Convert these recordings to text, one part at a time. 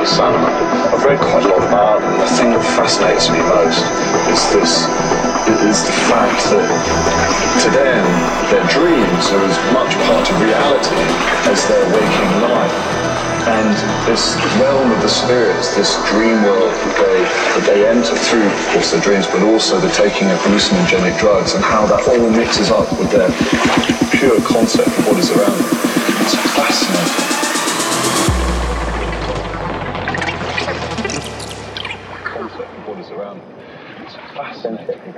I've read quite a lot about them. The thing that fascinates me most is this is the fact that to them their dreams are as much part of reality as their waking life. And this realm of the spirits, this dream world that they, that they enter through, of course, their dreams, but also the taking of hallucinogenic drugs and how that all mixes up with their pure concept of what is around them. It's fascinating.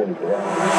Concept of